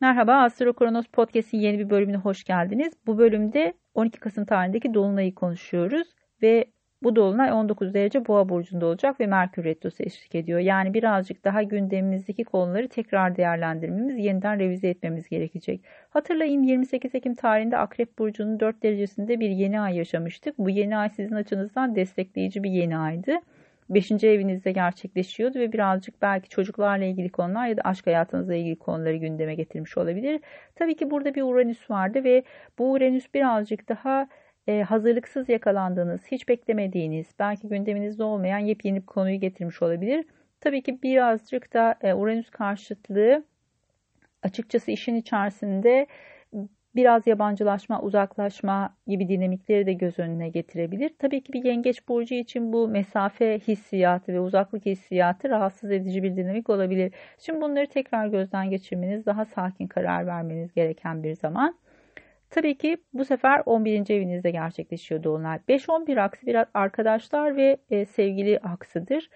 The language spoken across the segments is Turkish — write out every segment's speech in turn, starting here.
Merhaba Astro Kronos Podcast'in yeni bir bölümüne hoş geldiniz. Bu bölümde 12 Kasım tarihindeki Dolunay'ı konuşuyoruz ve bu Dolunay 19 derece Boğa burcunda olacak ve Merkür Retrosu eşlik ediyor. Yani birazcık daha gündemimizdeki konuları tekrar değerlendirmemiz, yeniden revize etmemiz gerekecek. Hatırlayın 28 Ekim tarihinde Akrep Burcu'nun 4 derecesinde bir yeni ay yaşamıştık. Bu yeni ay sizin açınızdan destekleyici bir yeni aydı. 5. evinizde gerçekleşiyordu ve birazcık belki çocuklarla ilgili konular ya da aşk hayatınızla ilgili konuları gündeme getirmiş olabilir. Tabii ki burada bir Uranüs vardı ve bu Uranüs birazcık daha e, hazırlıksız yakalandığınız, hiç beklemediğiniz, belki gündeminizde olmayan yepyeni bir konuyu getirmiş olabilir. Tabii ki birazcık da e, Uranüs karşıtlığı açıkçası işin içerisinde biraz yabancılaşma, uzaklaşma gibi dinamikleri de göz önüne getirebilir. Tabii ki bir yengeç burcu için bu mesafe hissiyatı ve uzaklık hissiyatı rahatsız edici bir dinamik olabilir. Şimdi bunları tekrar gözden geçirmeniz, daha sakin karar vermeniz gereken bir zaman. Tabii ki bu sefer 11. evinizde gerçekleşiyor dolunay. 5-11 aksi bir arkadaşlar ve e, sevgili aksıdır.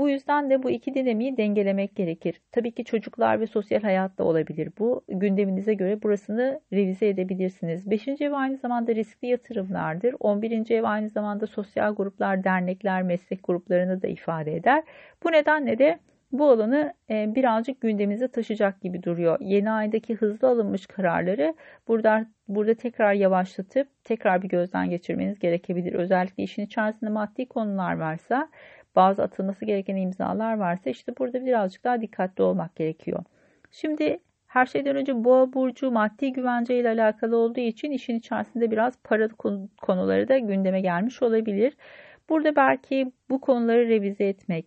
Bu yüzden de bu iki dinamiği dengelemek gerekir. Tabii ki çocuklar ve sosyal hayatta olabilir bu. Gündeminize göre burasını revize edebilirsiniz. Beşinci ev aynı zamanda riskli yatırımlardır. On birinci ev aynı zamanda sosyal gruplar, dernekler, meslek gruplarını da ifade eder. Bu nedenle de bu alanı e, birazcık gündemimize taşıyacak gibi duruyor. Yeni aydaki hızlı alınmış kararları burada burada tekrar yavaşlatıp tekrar bir gözden geçirmeniz gerekebilir. Özellikle işin içerisinde maddi konular varsa bazı atılması gereken imzalar varsa işte burada birazcık daha dikkatli olmak gerekiyor. Şimdi her şeyden önce boğa burcu maddi güvence ile alakalı olduğu için işin içerisinde biraz para konuları da gündeme gelmiş olabilir. Burada belki bu konuları revize etmek,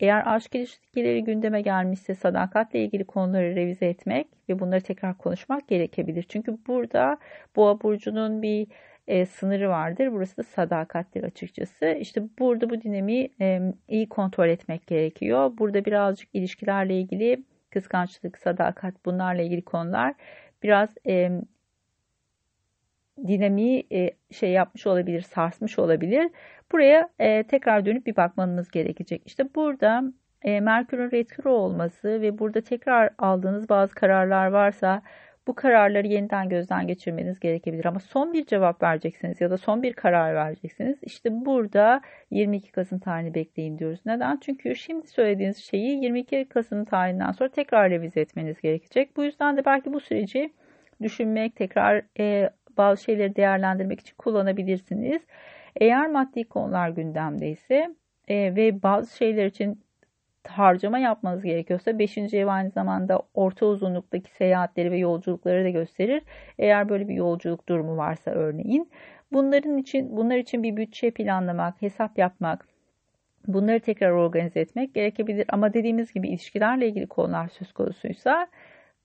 eğer aşk ilişkileri gündeme gelmişse sadakatle ilgili konuları revize etmek ve bunları tekrar konuşmak gerekebilir. Çünkü burada boğa burcunun bir e, sınırı vardır. Burası da sadakattir açıkçası. İşte burada bu dinamiği e, iyi kontrol etmek gerekiyor. Burada birazcık ilişkilerle ilgili kıskançlık, sadakat bunlarla ilgili konular biraz e, dinamiği e, şey yapmış olabilir, sarsmış olabilir. Buraya e, tekrar dönüp bir bakmanız gerekecek. İşte burada e, Merkür'ün retro olması ve burada tekrar aldığınız bazı kararlar varsa bu kararları yeniden gözden geçirmeniz gerekebilir. Ama son bir cevap vereceksiniz ya da son bir karar vereceksiniz. İşte burada 22 Kasım tarihini bekleyin diyoruz. Neden? Çünkü şimdi söylediğiniz şeyi 22 Kasım tarihinden sonra tekrar revize etmeniz gerekecek. Bu yüzden de belki bu süreci düşünmek, tekrar e, bazı şeyleri değerlendirmek için kullanabilirsiniz. Eğer maddi konular gündemdeyse e, ve bazı şeyler için harcama yapmanız gerekiyorsa 5. ev aynı zamanda orta uzunluktaki seyahatleri ve yolculukları da gösterir. Eğer böyle bir yolculuk durumu varsa örneğin bunların için bunlar için bir bütçe planlamak, hesap yapmak, bunları tekrar organize etmek gerekebilir. Ama dediğimiz gibi ilişkilerle ilgili konular söz konusuysa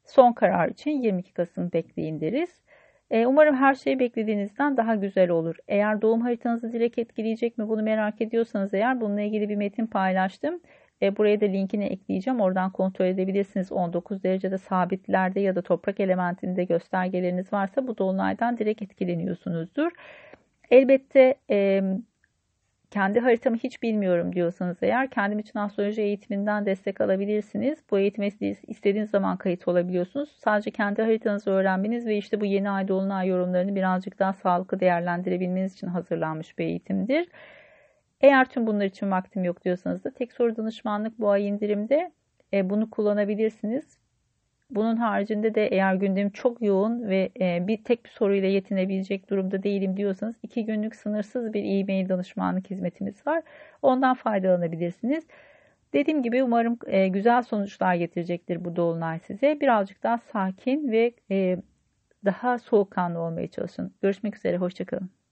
son karar için 22 Kasım bekleyin deriz. E, umarım her şey beklediğinizden daha güzel olur. Eğer doğum haritanızı direkt etkileyecek mi bunu merak ediyorsanız eğer bununla ilgili bir metin paylaştım. E, buraya da linkini ekleyeceğim. Oradan kontrol edebilirsiniz. 19 derecede sabitlerde ya da toprak elementinde göstergeleriniz varsa bu dolunaydan direkt etkileniyorsunuzdur. Elbette e, kendi haritamı hiç bilmiyorum diyorsanız eğer kendim için astroloji eğitiminden destek alabilirsiniz. Bu eğitime istediğiniz zaman kayıt olabiliyorsunuz. Sadece kendi haritanızı öğrenmeniz ve işte bu yeni ay dolunay yorumlarını birazcık daha sağlıklı değerlendirebilmeniz için hazırlanmış bir eğitimdir. Eğer tüm bunlar için vaktim yok diyorsanız da tek soru danışmanlık bu ay indirimde e, bunu kullanabilirsiniz. Bunun haricinde de eğer gündem çok yoğun ve e, bir tek bir soruyla yetinebilecek durumda değilim diyorsanız iki günlük sınırsız bir e-mail danışmanlık hizmetimiz var. Ondan faydalanabilirsiniz. Dediğim gibi umarım e, güzel sonuçlar getirecektir bu dolunay size. Birazcık daha sakin ve daha soğukkanlı olmaya çalışın. Görüşmek üzere, hoşçakalın.